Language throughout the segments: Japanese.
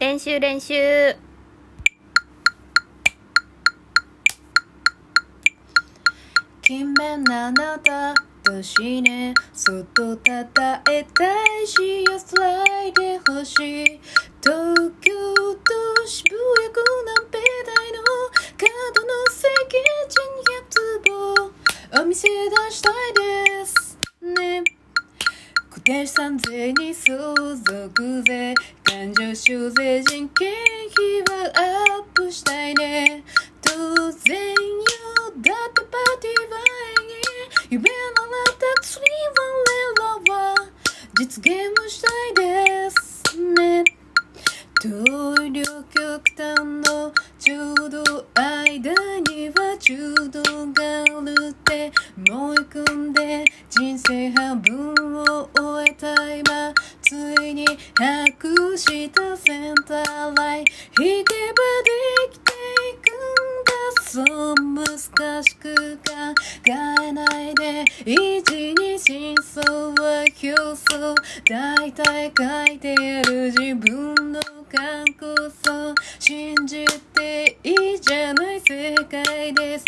練習練習。勤勉なあなたと死ねそっと叩えたいし安らいでほしい東京都渋谷税に相続税感情修税人件費はアップしたいね。当然よだってパーティーは永遠夢ならたくさん我らは実現もしたいですね。遠い両極端のちょうどついに白したセンターライン。引けばできていくんだ。そう難しく考えないで一に真相は表層大体書いてある自分の感こそ信じていいじゃない世界です。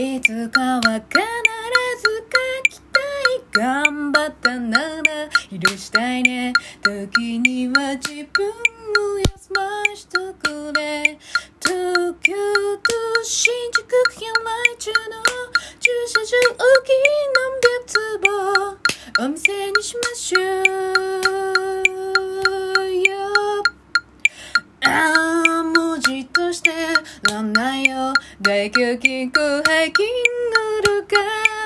いつかは必ず書きたい頑張ったなら許したいね。時には自分を休ましとくれ東京都新宿県内中の駐車場大きいなんだよ。大胸筋、後背筋、ウルカ、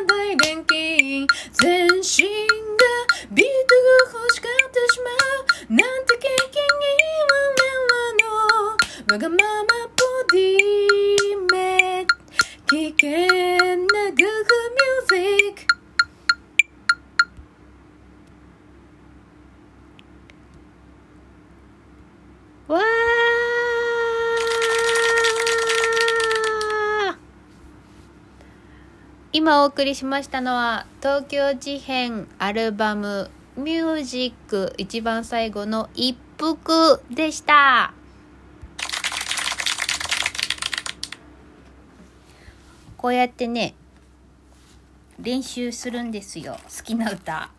大電筋。全身がビートが欲しかってしまう。今お送りしましたのは東京事変アルバムミュージック一番最後の一服でした。こうやってね練習するんですよ。好きな歌。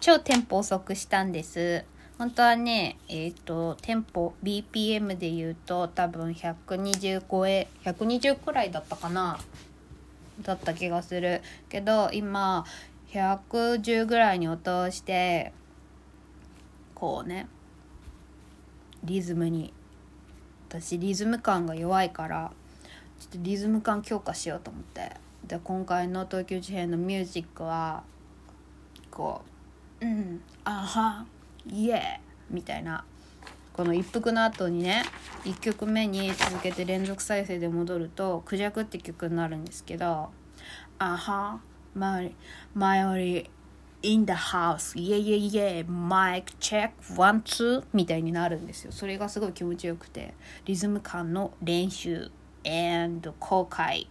超テンポ遅くしたんです。本当はねえっ、とテンポ BPM で言うと多分120超え120くらいだったかな。だった気がするけど今110ぐらいに落としてこうねリズムに私リズム感が弱いからちょっとリズム感強化しようと思って。で今回の東京事変のミュージックはこう「うんあはイエー」みたいなこの一服の後にね1曲目に続けて連続再生で戻ると「クジャク」って曲になるんですけど「あはマイマイオリ in the house yeah yeah yeah mic check one two みたいになるんですよ。それがすごい気持ちよくてリズム感の練習 and 公開。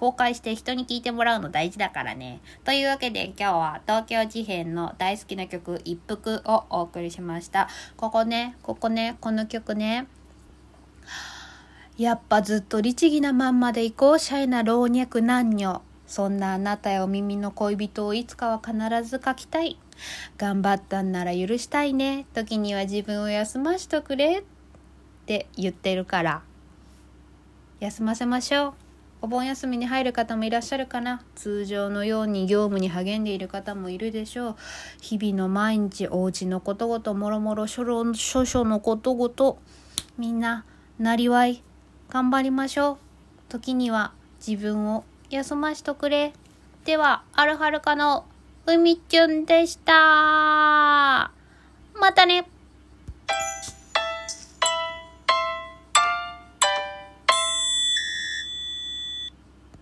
公開して人に聞いてもらうの大事だからね。というわけで今日は東京事変の大好きな曲一服をお送りしました。ここね、ここね、この曲ね。やっぱずっと律儀なまんまでいこうシャイな老若男女。そんなあなたやお耳の恋人をいつかは必ず書きたい。頑張ったんなら許したいね。時には自分を休ましとくれ。って言ってるから。休ませましょう。お盆休みに入る方もいらっしゃるかな。通常のように業務に励んでいる方もいるでしょう。日々の毎日お家のことごともろもろ諸々のことごとみんななりわい頑張りましょう。時には自分を休ましとくれ。って手は、アルハルカの海ちゅんでした。またね。